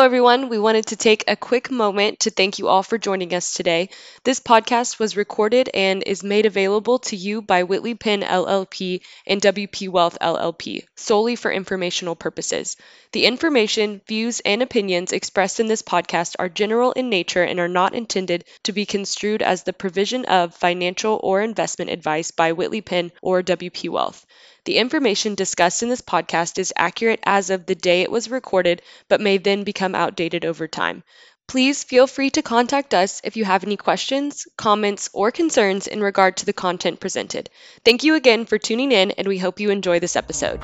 Hello, everyone. We wanted to take a quick moment to thank you all for joining us today. This podcast was recorded and is made available to you by Whitley Penn LLP and WP Wealth LLP solely for informational purposes. The information, views, and opinions expressed in this podcast are general in nature and are not intended to be construed as the provision of financial or investment advice by Whitley Penn or WP Wealth. The information discussed in this podcast is accurate as of the day it was recorded, but may then become outdated over time. Please feel free to contact us if you have any questions, comments, or concerns in regard to the content presented. Thank you again for tuning in, and we hope you enjoy this episode.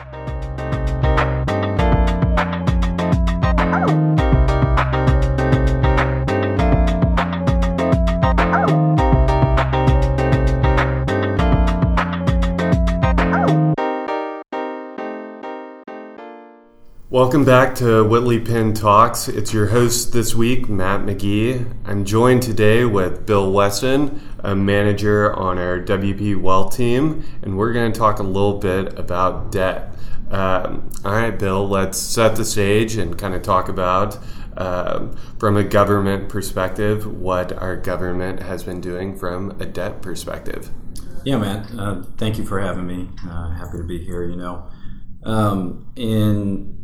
Welcome back to Whitley Penn Talks. It's your host this week, Matt McGee. I'm joined today with Bill Weston, a manager on our WP Wealth team, and we're going to talk a little bit about debt. Um, all right, Bill, let's set the stage and kind of talk about, um, from a government perspective, what our government has been doing from a debt perspective. Yeah, Matt. Uh, thank you for having me. Uh, happy to be here. You know, um, in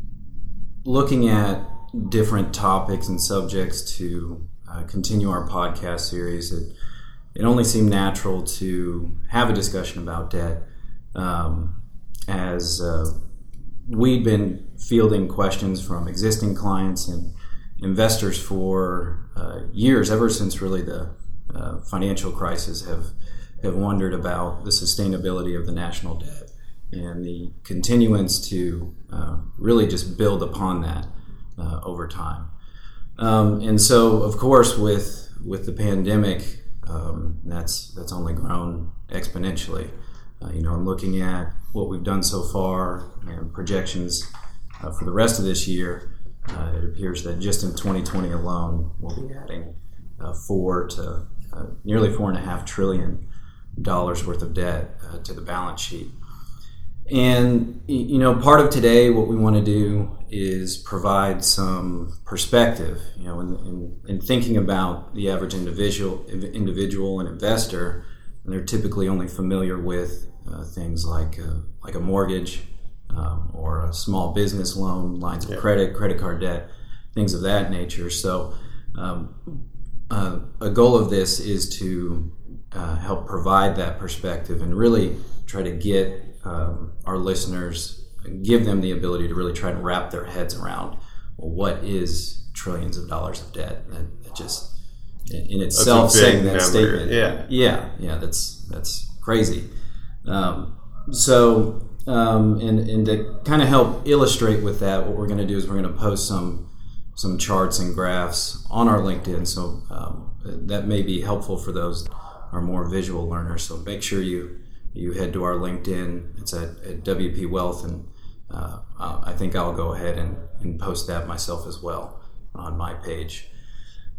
looking at different topics and subjects to uh, continue our podcast series, it, it only seemed natural to have a discussion about debt um, as uh, we'd been fielding questions from existing clients and investors for uh, years, ever since really the uh, financial crisis, have have wondered about the sustainability of the national debt and the continuance to uh, really just build upon that uh, over time. Um, and so, of course, with with the pandemic, um, that's that's only grown exponentially. Uh, you know, I'm looking at what we've done so far and projections uh, for the rest of this year. Uh, it appears that just in 2020 alone, we'll be adding uh, four to nearly four and a half trillion dollars worth of debt to the balance sheet. And you know, part of today, what we want to do is provide some perspective. You know, in, in, in thinking about the average individual, individual and investor, and they're typically only familiar with uh, things like uh, like a mortgage um, or a small business loan, lines of credit, credit card debt, things of that nature. So, um, uh, a goal of this is to uh, help provide that perspective and really try to get um, our listeners, give them the ability to really try to wrap their heads around well, what is trillions of dollars of debt. That, that just in itself saying that number. statement, yeah, yeah, yeah, that's that's crazy. Um, so, um, and and to kind of help illustrate with that, what we're going to do is we're going to post some some charts and graphs on our LinkedIn. So um, that may be helpful for those are more visual learners. So make sure you you head to our LinkedIn. It's at, at WP Wealth, and uh, I think I'll go ahead and, and, post that myself as well on my page.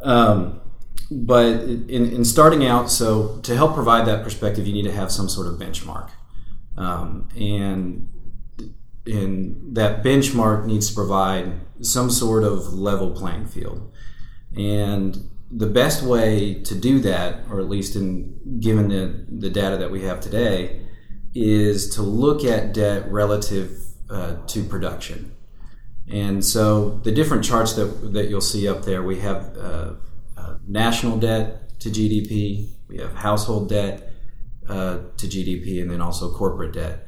Um, but in, in, starting out, so to help provide that perspective, you need to have some sort of benchmark, um, and in that benchmark needs to provide some sort of level playing field. And the best way to do that, or at least in given the, the data that we have today, is to look at debt relative uh, to production. And so the different charts that, that you'll see up there, we have uh, uh, national debt to GDP, we have household debt uh, to GDP, and then also corporate debt.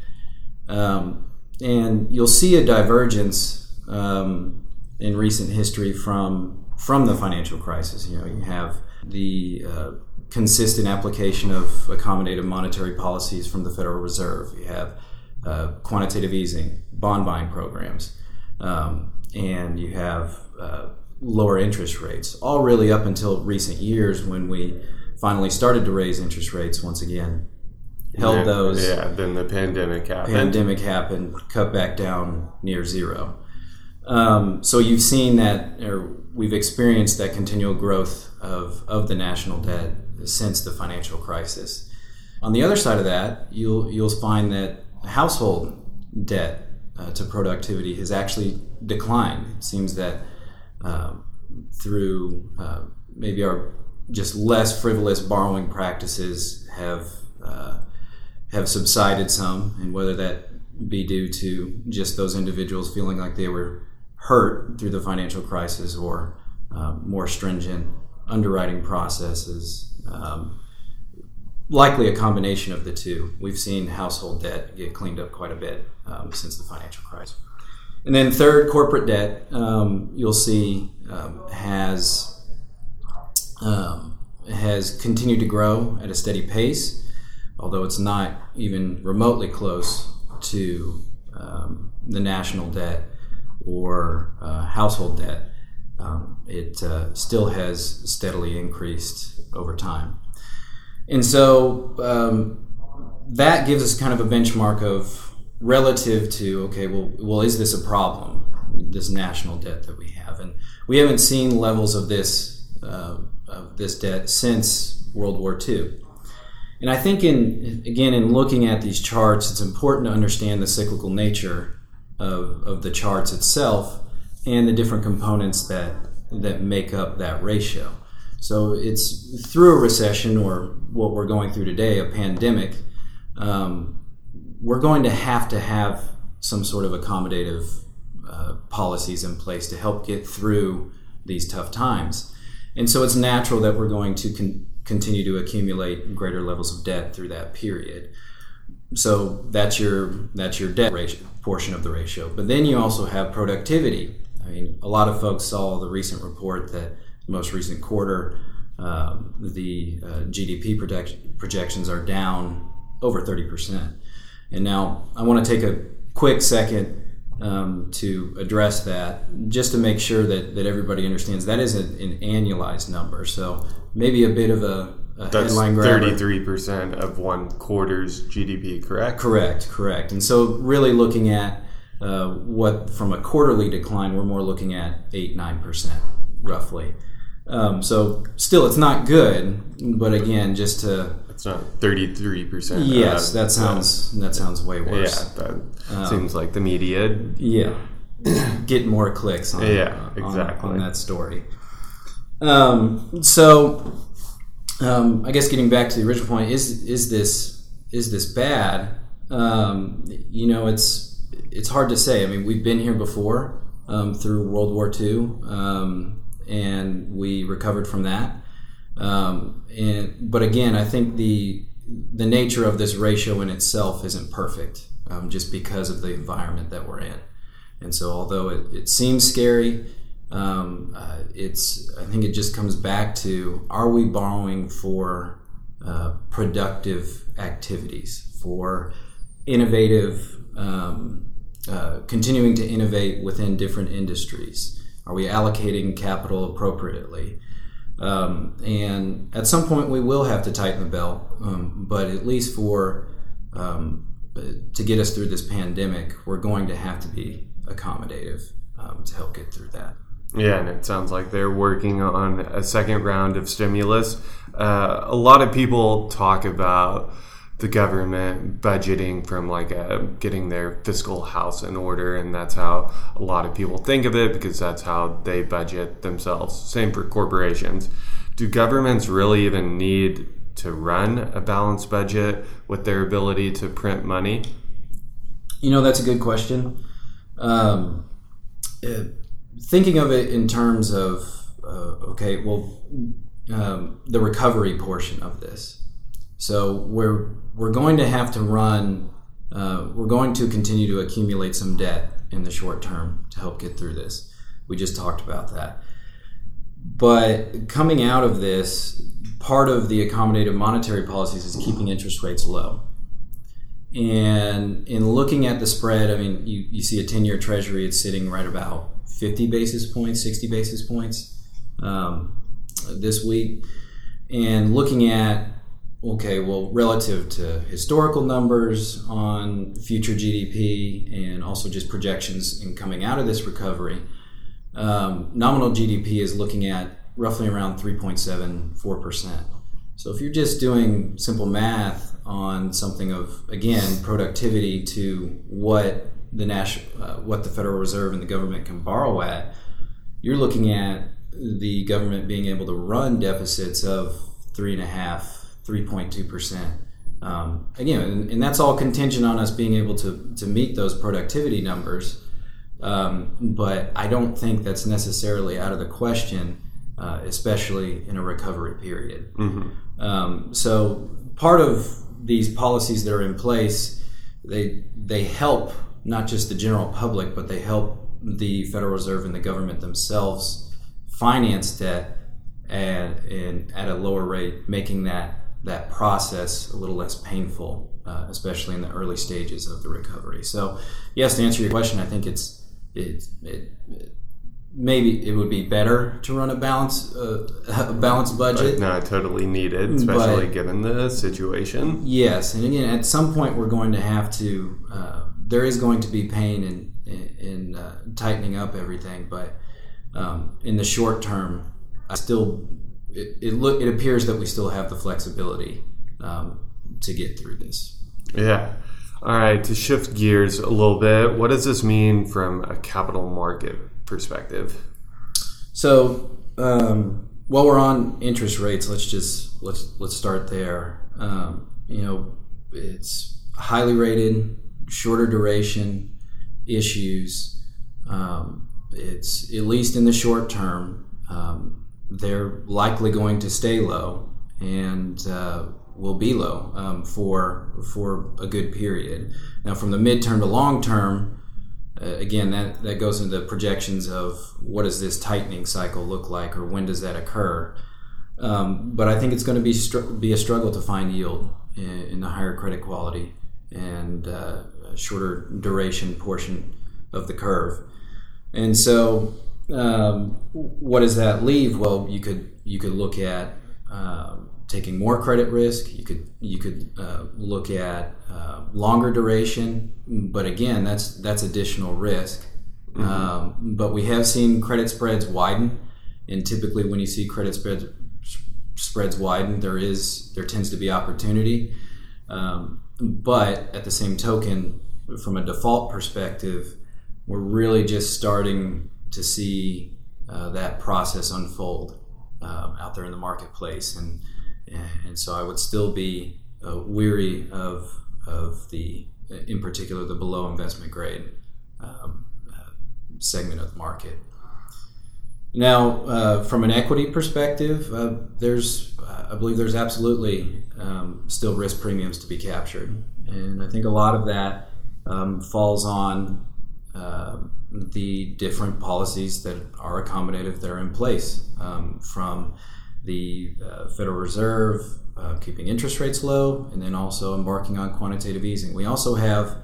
Um, and you'll see a divergence um, in recent history from from the financial crisis. You know, you have the uh, consistent application of accommodative monetary policies from the Federal Reserve. You have uh, quantitative easing, bond buying programs, um, and you have uh, lower interest rates. All really up until recent years when we finally started to raise interest rates once again. Held yeah, those. Yeah, then the pandemic happened. Pandemic happened, cut back down near zero. Um, so you've seen that, or we've experienced that continual growth of, of the national debt since the financial crisis. On the other side of that, you'll you'll find that household debt uh, to productivity has actually declined. It seems that uh, through uh, maybe our just less frivolous borrowing practices have uh, have subsided some, and whether that be due to just those individuals feeling like they were hurt through the financial crisis or uh, more stringent underwriting processes. Um, likely a combination of the two. We've seen household debt get cleaned up quite a bit um, since the financial crisis. And then third, corporate debt, um, you'll see um, has um, has continued to grow at a steady pace, although it's not even remotely close to um, the national debt or uh, household debt. Um, it uh, still has steadily increased over time. And so um, that gives us kind of a benchmark of relative to okay, well, well, is this a problem? This national debt that we have, and we haven't seen levels of this uh, of this debt since World War II. And I think in again in looking at these charts, it's important to understand the cyclical nature of, of the charts itself and the different components that that make up that ratio. So it's through a recession or what we're going through today, a pandemic. Um, we're going to have to have some sort of accommodative uh, policies in place to help get through these tough times. And so it's natural that we're going to con- continue to accumulate greater levels of debt through that period. So that's your that's your debt ratio, portion of the ratio. But then you also have productivity. I mean, a lot of folks saw the recent report that most recent quarter um, the uh, GDP project- projections are down over 30%. And now I want to take a quick second um, to address that, just to make sure that, that everybody understands that is an, an annualized number. So maybe a bit of a, a That's grabber. 33% of one quarter's GDP, correct? Correct, correct. And so, really looking at uh, what from a quarterly decline, we're more looking at eight nine percent roughly. Um, so, still, it's not good. But again, just to It's not 33%. yes, uh, that sounds that sounds way Yeah, worse. that seems like the media. Yeah, get more clicks on Yeah, on- exactly. on, that story. Um, so, um, I guess getting back to the original point is is this is this bad? Um, you know, it's it's hard to say. I mean, we've been here before um, through World War II, um, and we recovered from that. Um, and but again, I think the the nature of this ratio in itself isn't perfect, um, just because of the environment that we're in. And so, although it, it seems scary, um, uh, it's I think it just comes back to: Are we borrowing for uh, productive activities, for innovative, um, uh, continuing to innovate within different industries? Are we allocating capital appropriately? Um, and at some point, we will have to tighten the belt, um, but at least for um, to get us through this pandemic, we're going to have to be accommodative um, to help get through that. Yeah, and it sounds like they're working on a second round of stimulus. Uh, a lot of people talk about the government budgeting from like a, getting their fiscal house in order, and that's how a lot of people think of it because that's how they budget themselves. Same for corporations. Do governments really even need to run a balanced budget with their ability to print money? You know, that's a good question. Um, uh, thinking of it in terms of, uh, okay, well, um, the recovery portion of this. So we're we're going to have to run. Uh, we're going to continue to accumulate some debt in the short term to help get through this. We just talked about that. But coming out of this, part of the accommodative monetary policies is keeping interest rates low. And in looking at the spread, I mean, you, you see a 10 year treasury, it's sitting right about 50 basis points, 60 basis points um, this week. And looking at, okay, well, relative to historical numbers on future GDP and also just projections in coming out of this recovery, um, nominal GDP is looking at roughly around 3.74%. So if you're just doing simple math on something of again productivity to what the national, uh, what the Federal Reserve and the government can borrow at, you're looking at the government being able to run deficits of three and a half, 3.2 percent. Um, again, and, and, that's all contingent on us being able to to meet those productivity numbers. Um, but I don't think that's necessarily out of the question, uh, especially in a recovery period. Mm-hmm. Um, so part of these policies that are in place, they they help not just the general public, but they help the Federal Reserve and the government themselves finance debt at, and at a lower rate, making that that process a little less painful, uh, especially in the early stages of the recovery. So, yes, to answer your question, I think it's it, it, it maybe it would be better to run a balance uh, a balanced budget. But not totally needed, especially but, given the situation. Yes, and again, at some point we're going to have to. Uh, there is going to be pain in in, in uh, tightening up everything, but um, in the short term, I still it, it look it appears that we still have the flexibility um, to get through this. Yeah. All right. To shift gears a little bit, what does this mean from a capital market perspective? So, um, while we're on interest rates, let's just let's let's start there. Um, you know, it's highly rated, shorter duration issues. Um, it's at least in the short term, um, they're likely going to stay low and uh, will be low um, for for a good period. Now, from the midterm to long term, uh, again, that, that goes into projections of what does this tightening cycle look like or when does that occur. Um, but I think it's going to be str- be a struggle to find yield in, in the higher credit quality and uh, shorter duration portion of the curve. And so, um, what does that leave? Well, you could you could look at um, taking more credit risk. You could you could uh, look at uh, longer duration, but again, that's that's additional risk. Mm-hmm. Um, but we have seen credit spreads widen, and typically, when you see credit spreads spreads widen, there is there tends to be opportunity. Um, but at the same token, from a default perspective, we're really just starting to see uh, that process unfold um, out there in the marketplace, and and so I would still be uh, weary of of the in particular the below investment grade um, uh, segment of the market. Now, uh, from an equity perspective, uh, there's I believe there's absolutely um, still risk premiums to be captured, and I think a lot of that um, falls on uh, the different policies that are accommodative that are in place um, from the uh, Federal Reserve uh, keeping interest rates low and then also embarking on quantitative easing. We also have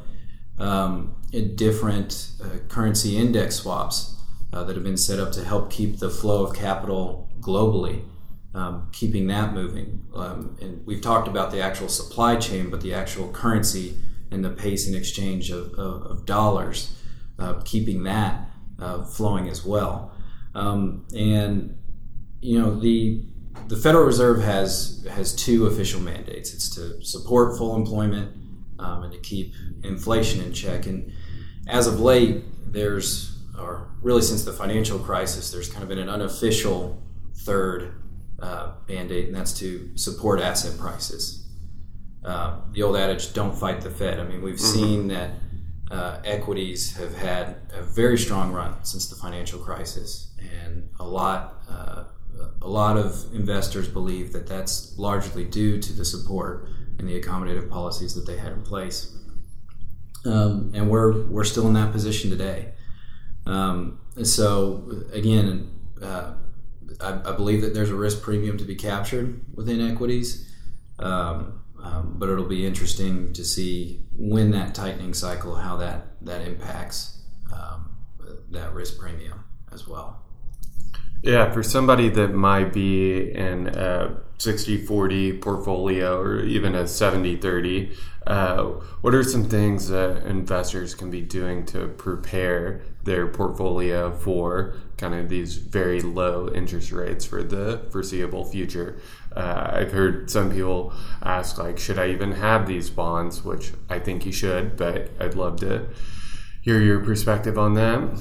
um, different uh, currency index swaps uh, that have been set up to help keep the flow of capital globally. Um, keeping that moving. Um, and we've talked about the actual supply chain, but the actual currency and the pace and exchange of, of, of dollars, uh, keeping that uh, flowing as well. Um, and you know the the Federal Reserve has has two official mandates. It's to support full employment um, and to keep inflation in check. And as of late, there's or really since the financial crisis, there's kind of been an unofficial third uh, mandate, and that's to support asset prices uh, the old adage, don't fight the Fed. I mean, we've mm-hmm. seen that uh, equities have had a very strong run since the financial crisis, and a lot, uh, a lot of investors believe that that's largely due to the support and the accommodative policies that they had in place. Um, and we're we're still in that position today. Um, so again, uh, I, I, believe that there's a risk premium to be captured within equities. Um, um, but it'll be interesting to see when that tightening cycle, how that that impacts um, that risk premium as well. Yeah, for somebody that might be in a 60 40 portfolio or even a 70 30, uh, what are some things that investors can be doing to prepare their portfolio for kind of these very low interest rates for the foreseeable future? Uh, I've heard some people ask, like, should I even have these bonds? Which I think you should, but I'd love to hear your perspective on that.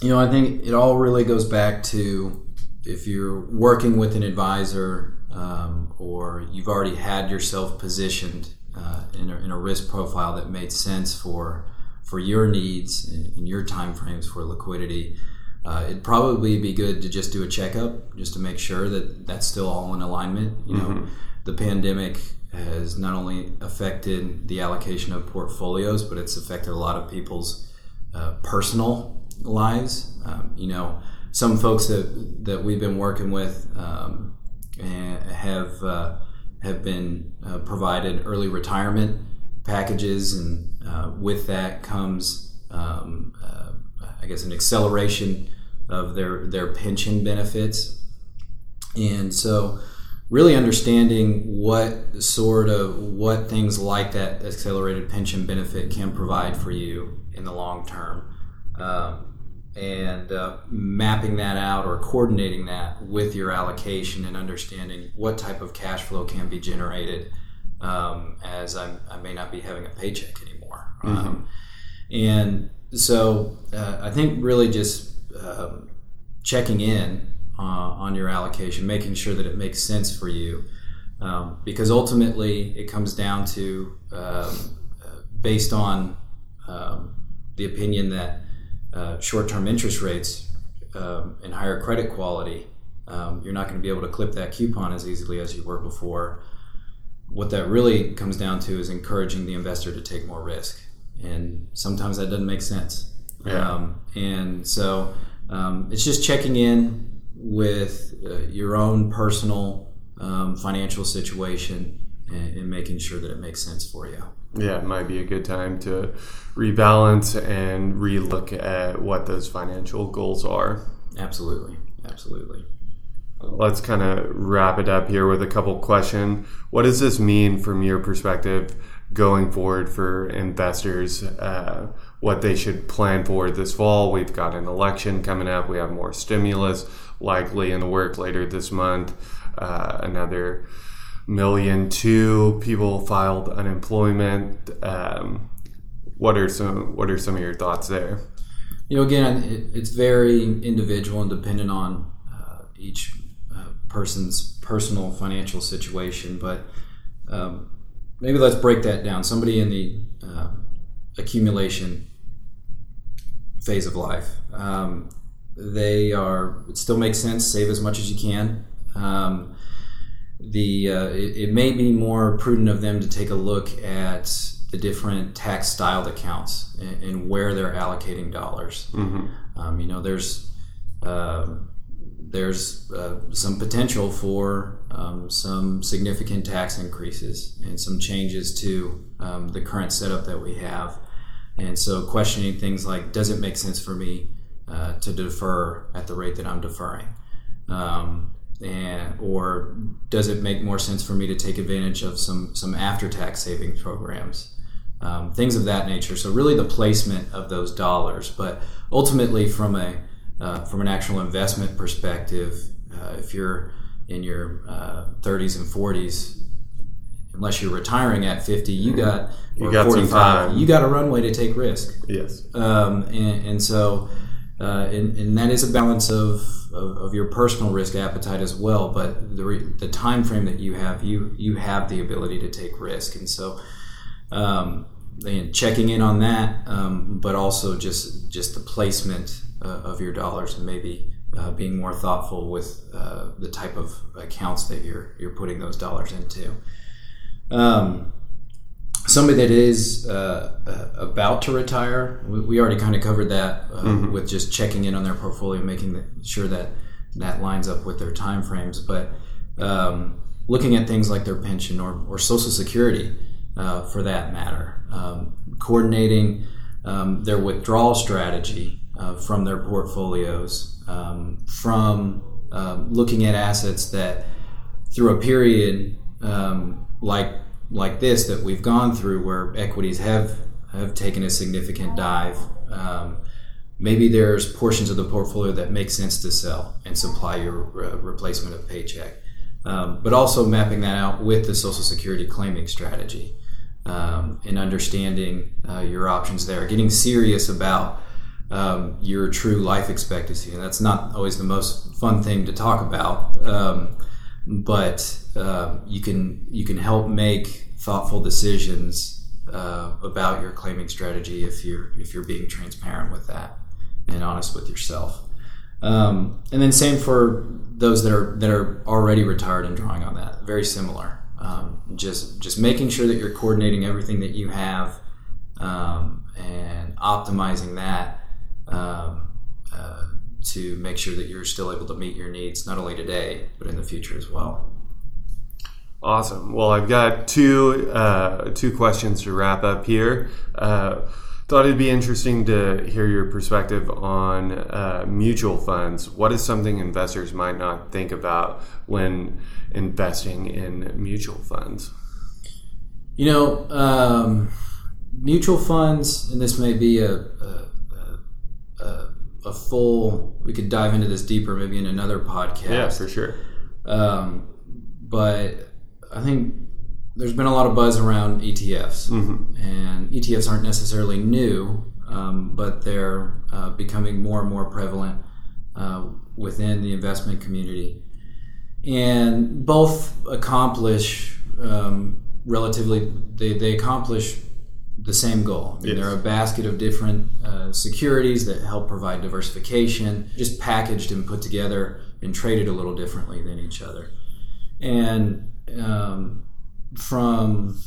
You know, I think it all really goes back to if you're working with an advisor um, or you've already had yourself positioned uh, in, a, in, a, risk profile that made sense for for your needs and your time frames for liquidity. Uh, it'd probably be good to just do a checkup just to make sure that that's still all in alignment. You know, mm-hmm. the pandemic has not only affected the allocation of portfolios, but it's affected a lot of people's uh, personal lives. Um, you know, some folks that that we've been working with um, have uh, have been uh, provided early retirement packages, and uh, with that comes, um, uh, I guess, an acceleration of their their pension benefits, and so really understanding what sort of what things like that accelerated pension benefit can provide for you in the long term um, and uh, mapping that out or coordinating that with your allocation and understanding what type of cash flow can be generated um, as I'm, i may not be having a paycheck anymore mm-hmm. um, and so uh, i think really just um, checking in uh, on your allocation, making sure that it makes sense for you. Um, because ultimately, it comes down to um, uh, based on um, the opinion that uh, short term interest rates um, and higher credit quality, um, you're not going to be able to clip that coupon as easily as you were before. What that really comes down to is encouraging the investor to take more risk. And sometimes that doesn't make sense. Yeah. Um, and so it's just checking in, with uh, your own personal um, financial situation and, and, making sure that it makes sense for you. Yeah, it might be a good time to rebalance and relook at what those financial goals are. Absolutely, absolutely. Let's kind of wrap it up here with a couple questions. What does this mean from your perspective going forward for investors? Uh, what they should plan for this fall? We've got an election coming up. We have more stimulus likely in the work later this month. Uh, another million two people filed unemployment. Um, what are some What are some of your thoughts there? You know, again, it, it's very individual and dependent on uh, each uh, person's personal financial situation. But um, maybe let's break that down. Somebody in the uh, accumulation phase of life. Um, they are it still makes sense. Save as much as you can. Um, the uh, it, it, may be more prudent of them to take a look at the different tax styled accounts and, and, where they're allocating dollars. Mm-hmm. Um, you know, there's uh, there's uh, some potential for um, some significant tax increases and some changes to um, the current setup that we have. And so, questioning things like, does it make sense for me uh, to defer at the rate that I'm deferring? Um, and or does it make more sense for me to take advantage of some some after tax savings programs? Um, things of that nature. So really, the placement of those dollars, but ultimately, from a uh, from an actual investment perspective, uh, if you're in your 30s uh, and 40s, unless you're retiring at 50, you mm-hmm. got you got 45, you got a runway to take risk. Yes, um, and, and, so uh, and, and, that is a balance of, of, of, your personal risk appetite as well. But the, re, the time frame that you have, you you have the ability to take risk, and so um, and checking in on that, um, but also just just the placement uh, of your dollars and maybe uh, being more thoughtful with uh, the type of accounts that you're you're putting those dollars into. Um, somebody that is uh, uh, about to retire, we, we already kind of covered that uh, mm-hmm. with just checking in on their portfolio, making the, sure that that lines up with their time frames. But um, looking at things like their pension or, or Social Security, uh, for that matter, um, coordinating um, their withdrawal strategy uh, from their portfolios, um, from um, looking at assets that through a period um, like like this that we've gone through, where equities have have taken a significant dive. Um, maybe there's portions of the portfolio that make sense to sell and supply your uh, replacement of paycheck, um, but also mapping that out with the Social Security claiming strategy um, and understanding uh, your options there. Getting serious about um, your true life expectancy. And that's not always the most fun thing to talk about, um, but uh, you can you can help make thoughtful decisions uh, about your claiming strategy if you're if you're being transparent with that and honest with yourself. Um, and then same for those that are that are already retired and drawing on that. Very similar. Um, just just making sure that you're coordinating everything that you have um, and optimizing that um, uh, to make sure that you're still able to meet your needs not only today but in the future as well. Awesome. Well, I've got two uh, two questions to wrap up here. Uh, thought it'd be interesting to hear your perspective on uh, mutual funds. What is something investors might not think about when investing in mutual funds? You know, um, mutual funds, and this may be a, a, a, a, full, we could dive into this deeper maybe in another podcast. Yeah, for sure. Um, but I think there's been a lot of buzz around ETFs, mm-hmm. and ETFs aren't necessarily new, um, but they're uh, becoming more and more prevalent uh, within the investment community. And both accomplish um, relatively, they, they accomplish the same goal. I mean, yes. They're a basket of different uh, securities that help provide diversification, just packaged and put together and traded a little differently than each other. And um, from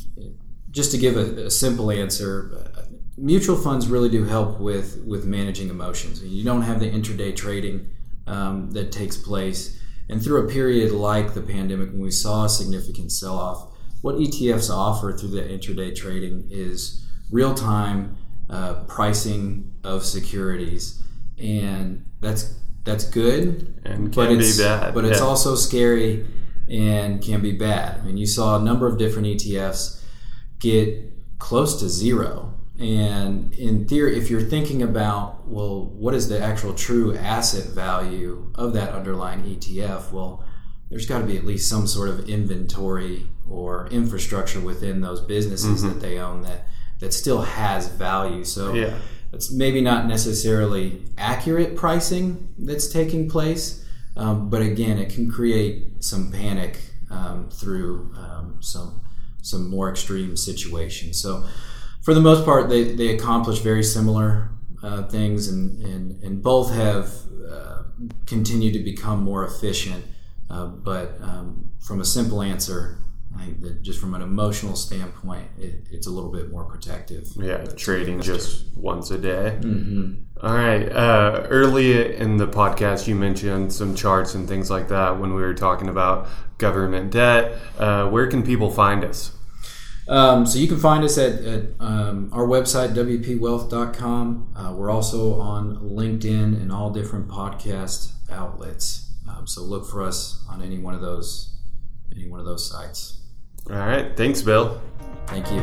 just to give a, a, simple answer, mutual funds really do help with with managing emotions. You don't have the intraday trading um, that takes place, and through a period like the pandemic when we saw a significant sell off, what ETFs offer through the intraday trading is real time uh, pricing of securities, and that's that's good, and can be bad, but it's also scary and can be bad. I mean, you saw a number of different ETFs get close to zero. And in theory, if you're thinking about, well, what is the actual true asset value of that underlying ETF? Well, there's got to be at least some sort of inventory or infrastructure within those businesses mm-hmm. that they own that that still has value. So yeah. it's maybe not necessarily accurate pricing that's taking place, um, but again, it can create some panic um, through um, some some more extreme situations. So, for the most part, they, they accomplish very similar uh, things, and, and, and both have uh, continued to become more efficient. Uh, but um, from a simple answer, just from an emotional standpoint, it, it's a little bit more protective. Yeah, trading just once a day. Mm-hmm. All right. Uh, early in the podcast, you mentioned some charts and things like that when we were talking about government debt. Uh, where can people find us? Um, so you can find us at, at um, our website, wpwealth.com. Uh, we're also on LinkedIn and all different podcast outlets. Um, so look for us on any one of those any one of those sites. All right. Thanks, Bill. Thank you.